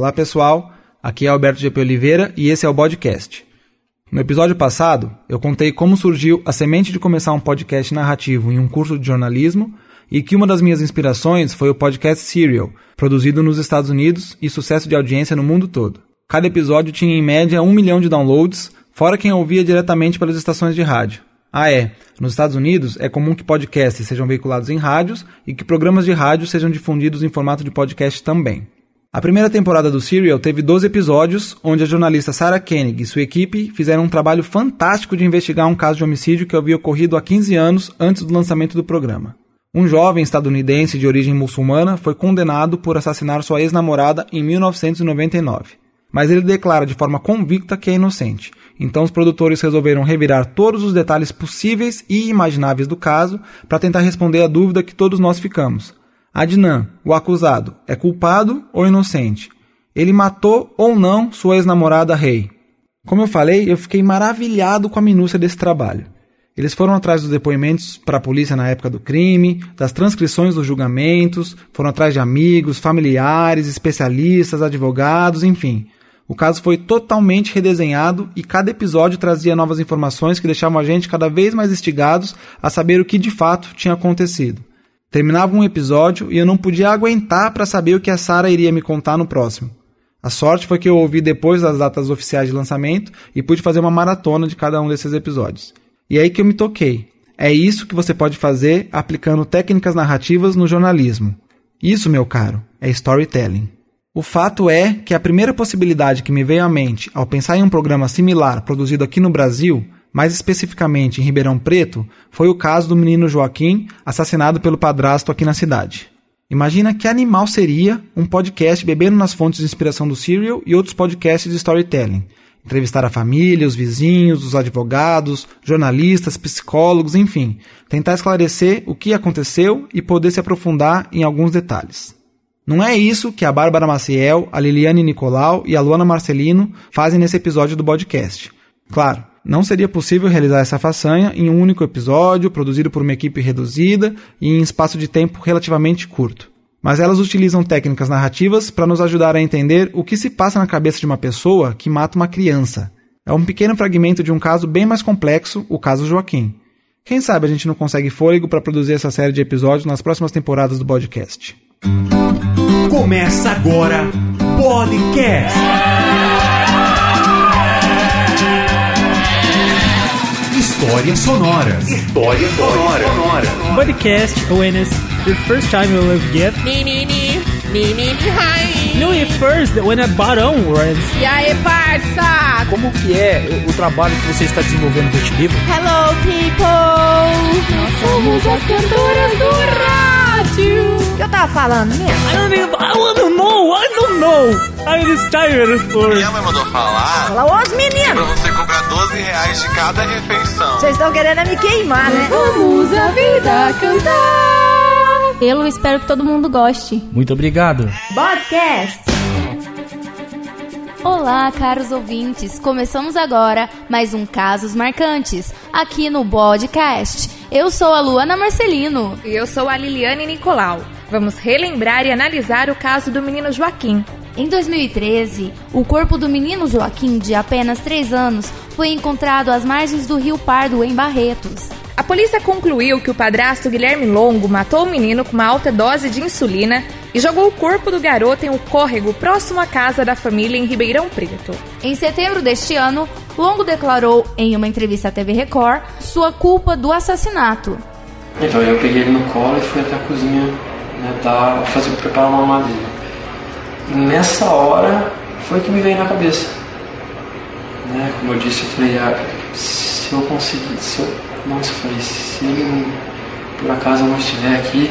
Olá pessoal, aqui é Alberto GP Oliveira e esse é o Podcast. No episódio passado, eu contei como surgiu a semente de começar um podcast narrativo em um curso de jornalismo e que uma das minhas inspirações foi o podcast Serial, produzido nos Estados Unidos e sucesso de audiência no mundo todo. Cada episódio tinha em média um milhão de downloads, fora quem ouvia diretamente pelas estações de rádio. Ah, é. Nos Estados Unidos é comum que podcasts sejam veiculados em rádios e que programas de rádio sejam difundidos em formato de podcast também. A primeira temporada do Serial teve 12 episódios, onde a jornalista Sarah Koenig e sua equipe fizeram um trabalho fantástico de investigar um caso de homicídio que havia ocorrido há 15 anos antes do lançamento do programa. Um jovem estadunidense de origem muçulmana foi condenado por assassinar sua ex-namorada em 1999. Mas ele declara de forma convicta que é inocente. Então os produtores resolveram revirar todos os detalhes possíveis e imagináveis do caso para tentar responder a dúvida que todos nós ficamos. Adnan, o acusado, é culpado ou inocente? Ele matou ou não sua ex-namorada Rei? Como eu falei, eu fiquei maravilhado com a minúcia desse trabalho. Eles foram atrás dos depoimentos para a polícia na época do crime, das transcrições dos julgamentos, foram atrás de amigos, familiares, especialistas, advogados, enfim. O caso foi totalmente redesenhado e cada episódio trazia novas informações que deixavam a gente cada vez mais instigados a saber o que de fato tinha acontecido. Terminava um episódio e eu não podia aguentar para saber o que a Sarah iria me contar no próximo. A sorte foi que eu ouvi depois das datas oficiais de lançamento e pude fazer uma maratona de cada um desses episódios. E é aí que eu me toquei. É isso que você pode fazer aplicando técnicas narrativas no jornalismo. Isso, meu caro, é storytelling. O fato é que a primeira possibilidade que me veio à mente ao pensar em um programa similar produzido aqui no Brasil mais especificamente em Ribeirão Preto, foi o caso do menino Joaquim assassinado pelo padrasto aqui na cidade. Imagina que animal seria um podcast bebendo nas fontes de inspiração do Serial e outros podcasts de storytelling. Entrevistar a família, os vizinhos, os advogados, jornalistas, psicólogos, enfim. Tentar esclarecer o que aconteceu e poder se aprofundar em alguns detalhes. Não é isso que a Bárbara Maciel, a Liliane Nicolau e a Luana Marcelino fazem nesse episódio do podcast. Claro, não seria possível realizar essa façanha em um único episódio, produzido por uma equipe reduzida e em espaço de tempo relativamente curto. Mas elas utilizam técnicas narrativas para nos ajudar a entender o que se passa na cabeça de uma pessoa que mata uma criança. É um pequeno fragmento de um caso bem mais complexo, o caso Joaquim. Quem sabe a gente não consegue fôlego para produzir essa série de episódios nas próximas temporadas do podcast. Começa agora Podcast. Histórias sonoras. Histórias sonoras. Podcast when it's the first time you live gift. Ni, ni, ni. Ni, ni, ni, hi. No, at first, when a barão runs. E aí, parça? Como que é o trabalho que você está desenvolvendo no Vertilivro? Hello, people. Nós somos as cantoras do rádio. O que eu tava falando mesmo? I don't even, I don't know, I don't know. I'm just tired for... Minha mãe mandou falar Fala, os pra meninos. você cobrar 12 reais de cada refeição. Vocês estão querendo me queimar, né? Vamos a vida cantar. Eu espero que todo mundo goste. Muito obrigado. Podcast. Olá, caros ouvintes. Começamos agora mais um Casos Marcantes, aqui no Podcast. Eu sou a Luana Marcelino. E eu sou a Liliane Nicolau. Vamos relembrar e analisar o caso do menino Joaquim. Em 2013, o corpo do menino Joaquim, de apenas 3 anos, foi encontrado às margens do Rio Pardo, em Barretos. A polícia concluiu que o padrasto Guilherme Longo matou o menino com uma alta dose de insulina e jogou o corpo do garoto em um córrego próximo à casa da família em Ribeirão Preto. Em setembro deste ano, Longo declarou, em uma entrevista à TV Record, sua culpa do assassinato. Então eu peguei ele no colo e fui até a cozinha né, dar, fazer preparar uma mamadinha. E nessa hora foi que me veio na cabeça. Né? Como eu disse, eu falei, ah, se eu conseguir, se eu, nossa, eu falei, se ele não- por acaso não estiver aqui,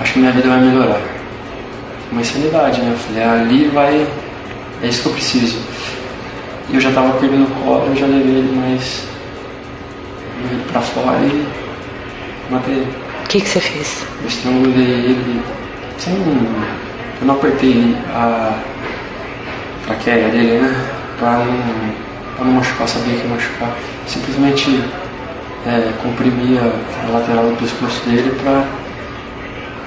acho que minha vida vai melhorar. Uma insanidade, né? Eu falei, ah, ali vai, é isso que eu preciso. E eu já tava ele no colo, eu já levei ele mais ele pra fora e matei ele. O que que você fez? Eu estrangulei ele sem. Eu não apertei a traqueia dele, né? Pra não, pra não machucar, sabia que ia machucar. Simplesmente é, comprimia a lateral do pescoço dele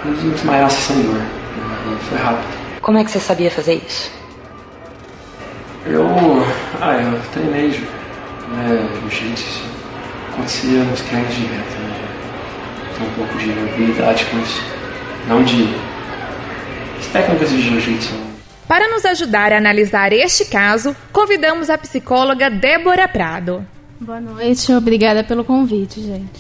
ele desmaiar sem dor. E foi rápido. Como é que você sabia fazer isso? Eu. Ah, eu treinei né, jiu-jitsu. Acontecia nos treinos direto. Né? Tenho um pouco de habilidade com isso. Não de. As técnicas de jiu-jitsu. Para nos ajudar a analisar este caso, convidamos a psicóloga Débora Prado. Boa noite, obrigada pelo convite, gente.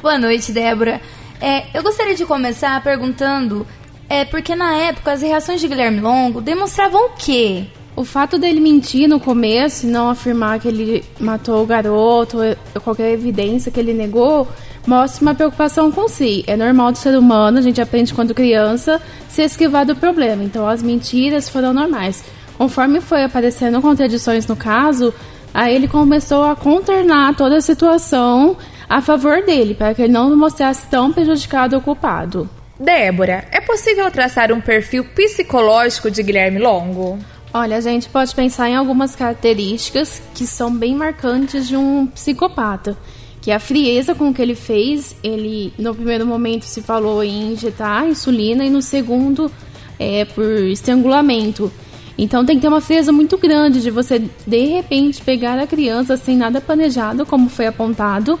Boa noite, Débora. É, eu gostaria de começar perguntando, é, porque na época as reações de Guilherme Longo demonstravam o quê? O fato dele mentir no começo e não afirmar que ele matou o garoto, ou qualquer evidência que ele negou, mostra uma preocupação com si. É normal do ser humano, a gente aprende quando criança, se esquivar do problema. Então as mentiras foram normais. Conforme foi aparecendo contradições no caso, aí ele começou a contornar toda a situação a favor dele, para que ele não mostrasse tão prejudicado ou culpado. Débora, é possível traçar um perfil psicológico de Guilherme Longo? Olha, a gente pode pensar em algumas características que são bem marcantes de um psicopata. Que a frieza com que ele fez, ele no primeiro momento se falou em injetar insulina e no segundo é por estrangulamento. Então tem que ter uma frieza muito grande de você de repente pegar a criança sem nada planejado, como foi apontado,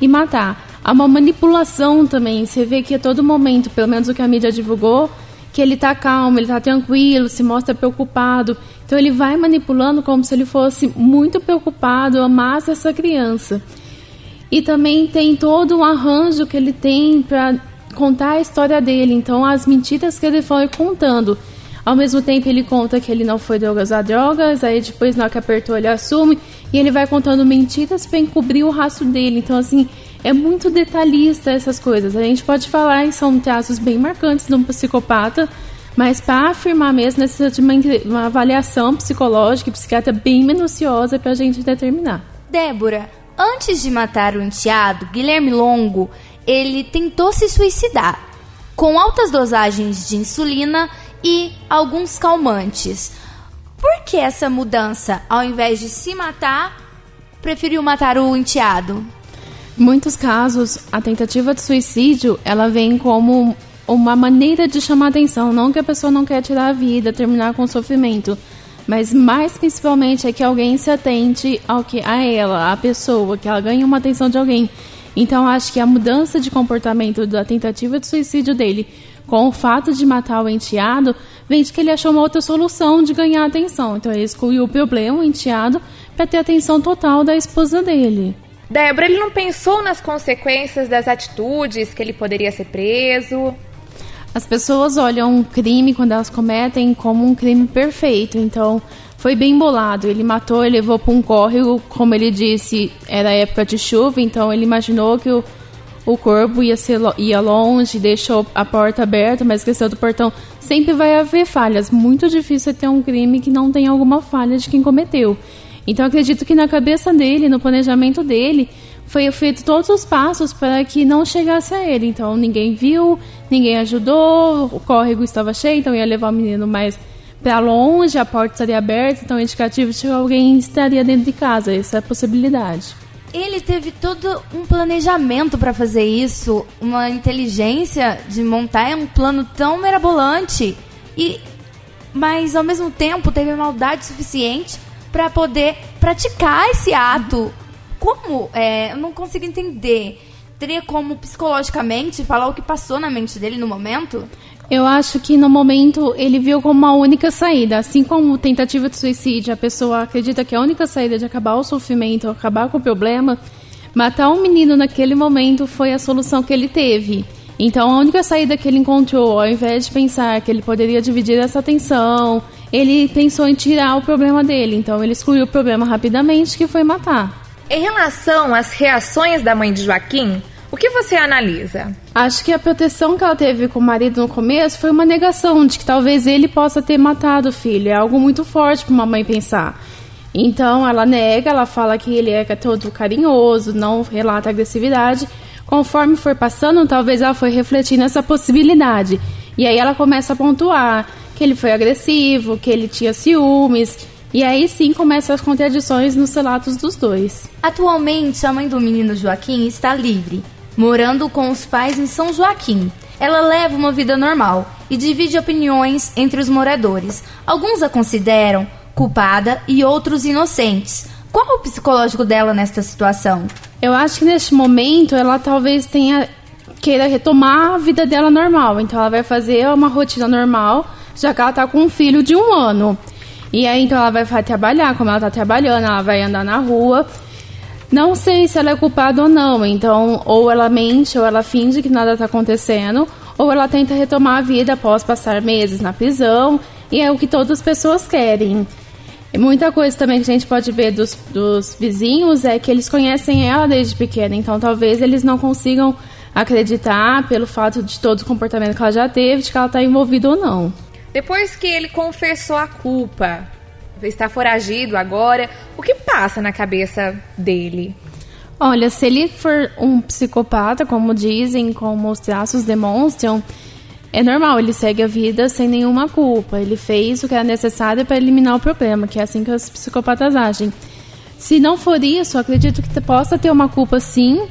e matar. Há uma manipulação também, você vê que a todo momento, pelo menos o que a mídia divulgou, que ele tá calmo, ele tá tranquilo, se mostra preocupado. Então ele vai manipulando como se ele fosse muito preocupado, amasse essa criança. E também tem todo um arranjo que ele tem para contar a história dele. Então as mentiras que ele foi contando. Ao mesmo tempo ele conta que ele não foi usar drogas, aí depois na hora que apertou ele assume e ele vai contando mentiras para encobrir o rastro dele. Então assim, é muito detalhista essas coisas. A gente pode falar que são traços bem marcantes de um psicopata, mas para afirmar mesmo necessita de uma, uma avaliação psicológica e psiquiatra bem minuciosa para a gente determinar. Débora, antes de matar o enteado, Guilherme Longo, ele tentou se suicidar com altas dosagens de insulina e alguns calmantes. Por que essa mudança? Ao invés de se matar, preferiu matar o enteado? Muitos casos, a tentativa de suicídio, ela vem como uma maneira de chamar atenção, não que a pessoa não quer tirar a vida, terminar com o sofrimento, mas mais principalmente é que alguém se atente ao que a ela, a pessoa, que ela ganhe uma atenção de alguém. Então acho que a mudança de comportamento da tentativa de suicídio dele com o fato de matar o enteado, vem de que ele achou uma outra solução de ganhar atenção. Então ele excluiu o problema, o enteado, para ter atenção total da esposa dele. Débora, ele não pensou nas consequências das atitudes, que ele poderia ser preso? As pessoas olham um crime, quando elas cometem, como um crime perfeito. Então, foi bem bolado. Ele matou e levou para um córrego, como ele disse, era época de chuva, então ele imaginou que o, o corpo ia, ser, ia longe, deixou a porta aberta, mas esqueceu do portão. Sempre vai haver falhas. Muito difícil ter um crime que não tem alguma falha de quem cometeu. Então acredito que na cabeça dele, no planejamento dele, foi feito todos os passos para que não chegasse a ele. Então ninguém viu, ninguém ajudou, o córrego estava cheio, então ia levar o menino mais para longe, a porta estaria aberta, então indicativo de que alguém estaria dentro de casa. Essa é a possibilidade. Ele teve todo um planejamento para fazer isso, uma inteligência de montar um plano tão mirabolante e mas ao mesmo tempo teve maldade suficiente para poder praticar esse ato. Como? É, eu não consigo entender. Teria como psicologicamente falar o que passou na mente dele no momento? Eu acho que no momento ele viu como uma única saída. Assim como tentativa de suicídio, a pessoa acredita que a única saída de acabar o sofrimento, acabar com o problema, matar um menino naquele momento foi a solução que ele teve. Então a única saída que ele encontrou, ao invés de pensar que ele poderia dividir essa atenção, ele pensou em tirar o problema dele. Então ele excluiu o problema rapidamente, que foi matar. Em relação às reações da mãe de Joaquim, o que você analisa? Acho que a proteção que ela teve com o marido no começo foi uma negação de que talvez ele possa ter matado o filho. É algo muito forte para uma mãe pensar. Então ela nega, ela fala que ele é todo carinhoso, não relata agressividade. Conforme for passando, talvez ela foi refletindo essa possibilidade. E aí ela começa a pontuar que ele foi agressivo, que ele tinha ciúmes. E aí sim começam as contradições nos relatos dos dois. Atualmente, a mãe do menino Joaquim está livre, morando com os pais em São Joaquim. Ela leva uma vida normal e divide opiniões entre os moradores. Alguns a consideram culpada e outros inocentes. Qual o psicológico dela nesta situação? Eu acho que neste momento ela talvez tenha queira retomar a vida dela normal. Então ela vai fazer uma rotina normal, já que ela tá com um filho de um ano. E aí então ela vai trabalhar, como ela tá trabalhando, ela vai andar na rua. Não sei se ela é culpada ou não. Então, ou ela mente, ou ela finge que nada tá acontecendo, ou ela tenta retomar a vida após passar meses na prisão. E é o que todas as pessoas querem. E muita coisa também que a gente pode ver dos, dos vizinhos é que eles conhecem ela desde pequena, então talvez eles não consigam acreditar pelo fato de todo o comportamento que ela já teve, de que ela está envolvida ou não. Depois que ele confessou a culpa, está foragido agora, o que passa na cabeça dele? Olha, se ele for um psicopata, como dizem, como os traços demonstram, é normal, ele segue a vida sem nenhuma culpa. Ele fez o que era necessário para eliminar o problema, que é assim que os psicopatas agem. Se não for isso, acredito que possa ter uma culpa sim,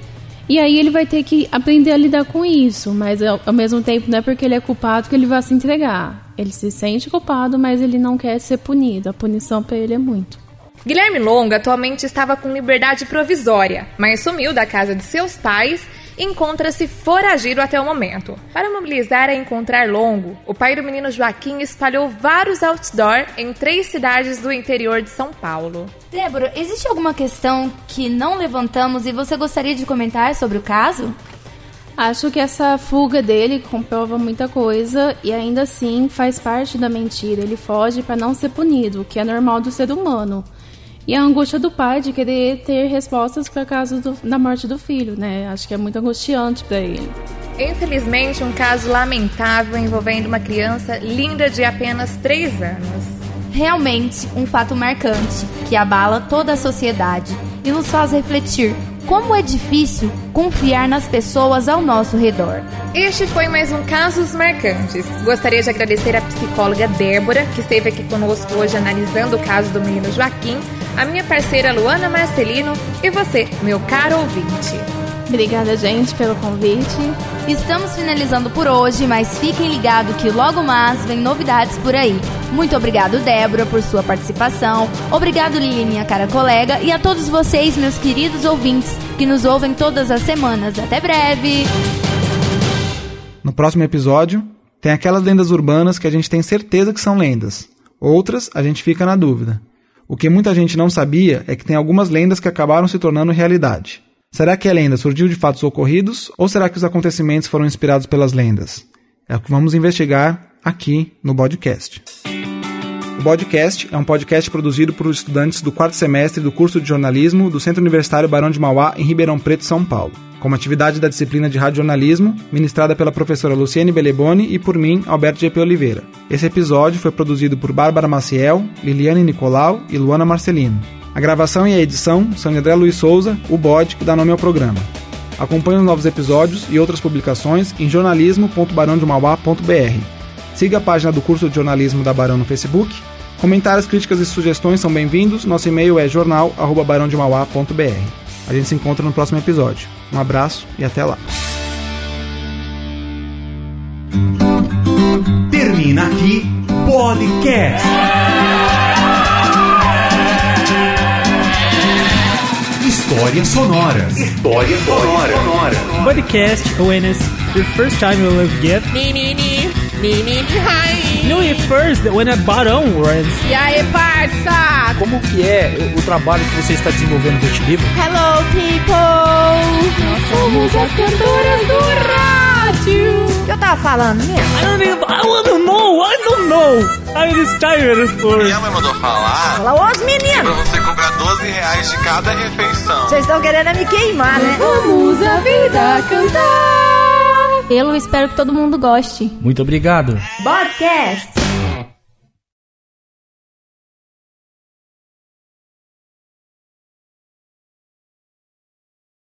e aí ele vai ter que aprender a lidar com isso, mas ao, mesmo tempo não é porque ele é culpado que ele vai se entregar. Ele se sente culpado, mas ele não quer ser punido. A punição para ele é muito. Guilherme Longo atualmente estava com liberdade provisória, mas sumiu da casa de seus pais encontra-se foragido até o momento. Para mobilizar a encontrar Longo, o pai do menino Joaquim espalhou vários outdoor em três cidades do interior de São Paulo. Débora, existe alguma questão que não levantamos e você gostaria de comentar sobre o caso? Acho que essa fuga dele comprova muita coisa e ainda assim faz parte da mentira. Ele foge para não ser punido, o que é normal do ser humano. E a angústia do pai de querer ter respostas para caso do, da morte do filho, né? Acho que é muito angustiante para ele. Infelizmente, um caso lamentável envolvendo uma criança linda de apenas 3 anos. Realmente um fato marcante que abala toda a sociedade e nos faz refletir como é difícil confiar nas pessoas ao nosso redor. Este foi mais um Casos Marcantes. Gostaria de agradecer a psicóloga Débora, que esteve aqui conosco hoje analisando o caso do menino Joaquim, a minha parceira Luana Marcelino e você, meu caro ouvinte. Obrigada, gente, pelo convite. Estamos finalizando por hoje, mas fiquem ligados que logo mais vem novidades por aí. Muito obrigado, Débora, por sua participação. Obrigado, Lili, minha cara colega, e a todos vocês, meus queridos ouvintes, que nos ouvem todas as semanas. Até breve! No próximo episódio, tem aquelas lendas urbanas que a gente tem certeza que são lendas. Outras, a gente fica na dúvida. O que muita gente não sabia é que tem algumas lendas que acabaram se tornando realidade. Será que a lenda surgiu de fatos ocorridos ou será que os acontecimentos foram inspirados pelas lendas? É o que vamos investigar aqui no podcast. O podcast é um podcast produzido por estudantes do quarto semestre do curso de jornalismo do Centro Universitário Barão de Mauá, em Ribeirão Preto, São Paulo, como atividade da disciplina de radiojornalismo, ministrada pela professora Luciene Beleboni e por mim, Alberto GP Oliveira. Esse episódio foi produzido por Bárbara Maciel, Liliane Nicolau e Luana Marcelino. A gravação e a edição são de André Luiz Souza, o bode que dá nome ao programa. Acompanhe os novos episódios e outras publicações em jornalismo.barãodemauá.br. Siga a página do curso de jornalismo da Barão no Facebook. Comentários, críticas e sugestões são bem-vindos. Nosso e-mail é jornal@barãodemauá.br. A gente se encontra no próximo episódio. Um abraço e até lá. Termina aqui podcast. Histórias sonoras. Histórias sonoras. Podcast when it's the first time you will get. Menini, menini, hi. No, at first when a barão runs. E aí, parça? Como que é o, o trabalho que você está desenvolvendo no Livro? Hello, people. Nós somos as cantoras do falando mesmo? I don't even, I don't know, I don't know. I'm tired for... Minha mãe mandou falar Fala, os pra meninos. você cobrar 12 reais de cada refeição. Vocês estão querendo me queimar, né? Vamos a vida cantar. Eu espero que todo mundo goste. Muito obrigado. Podcast.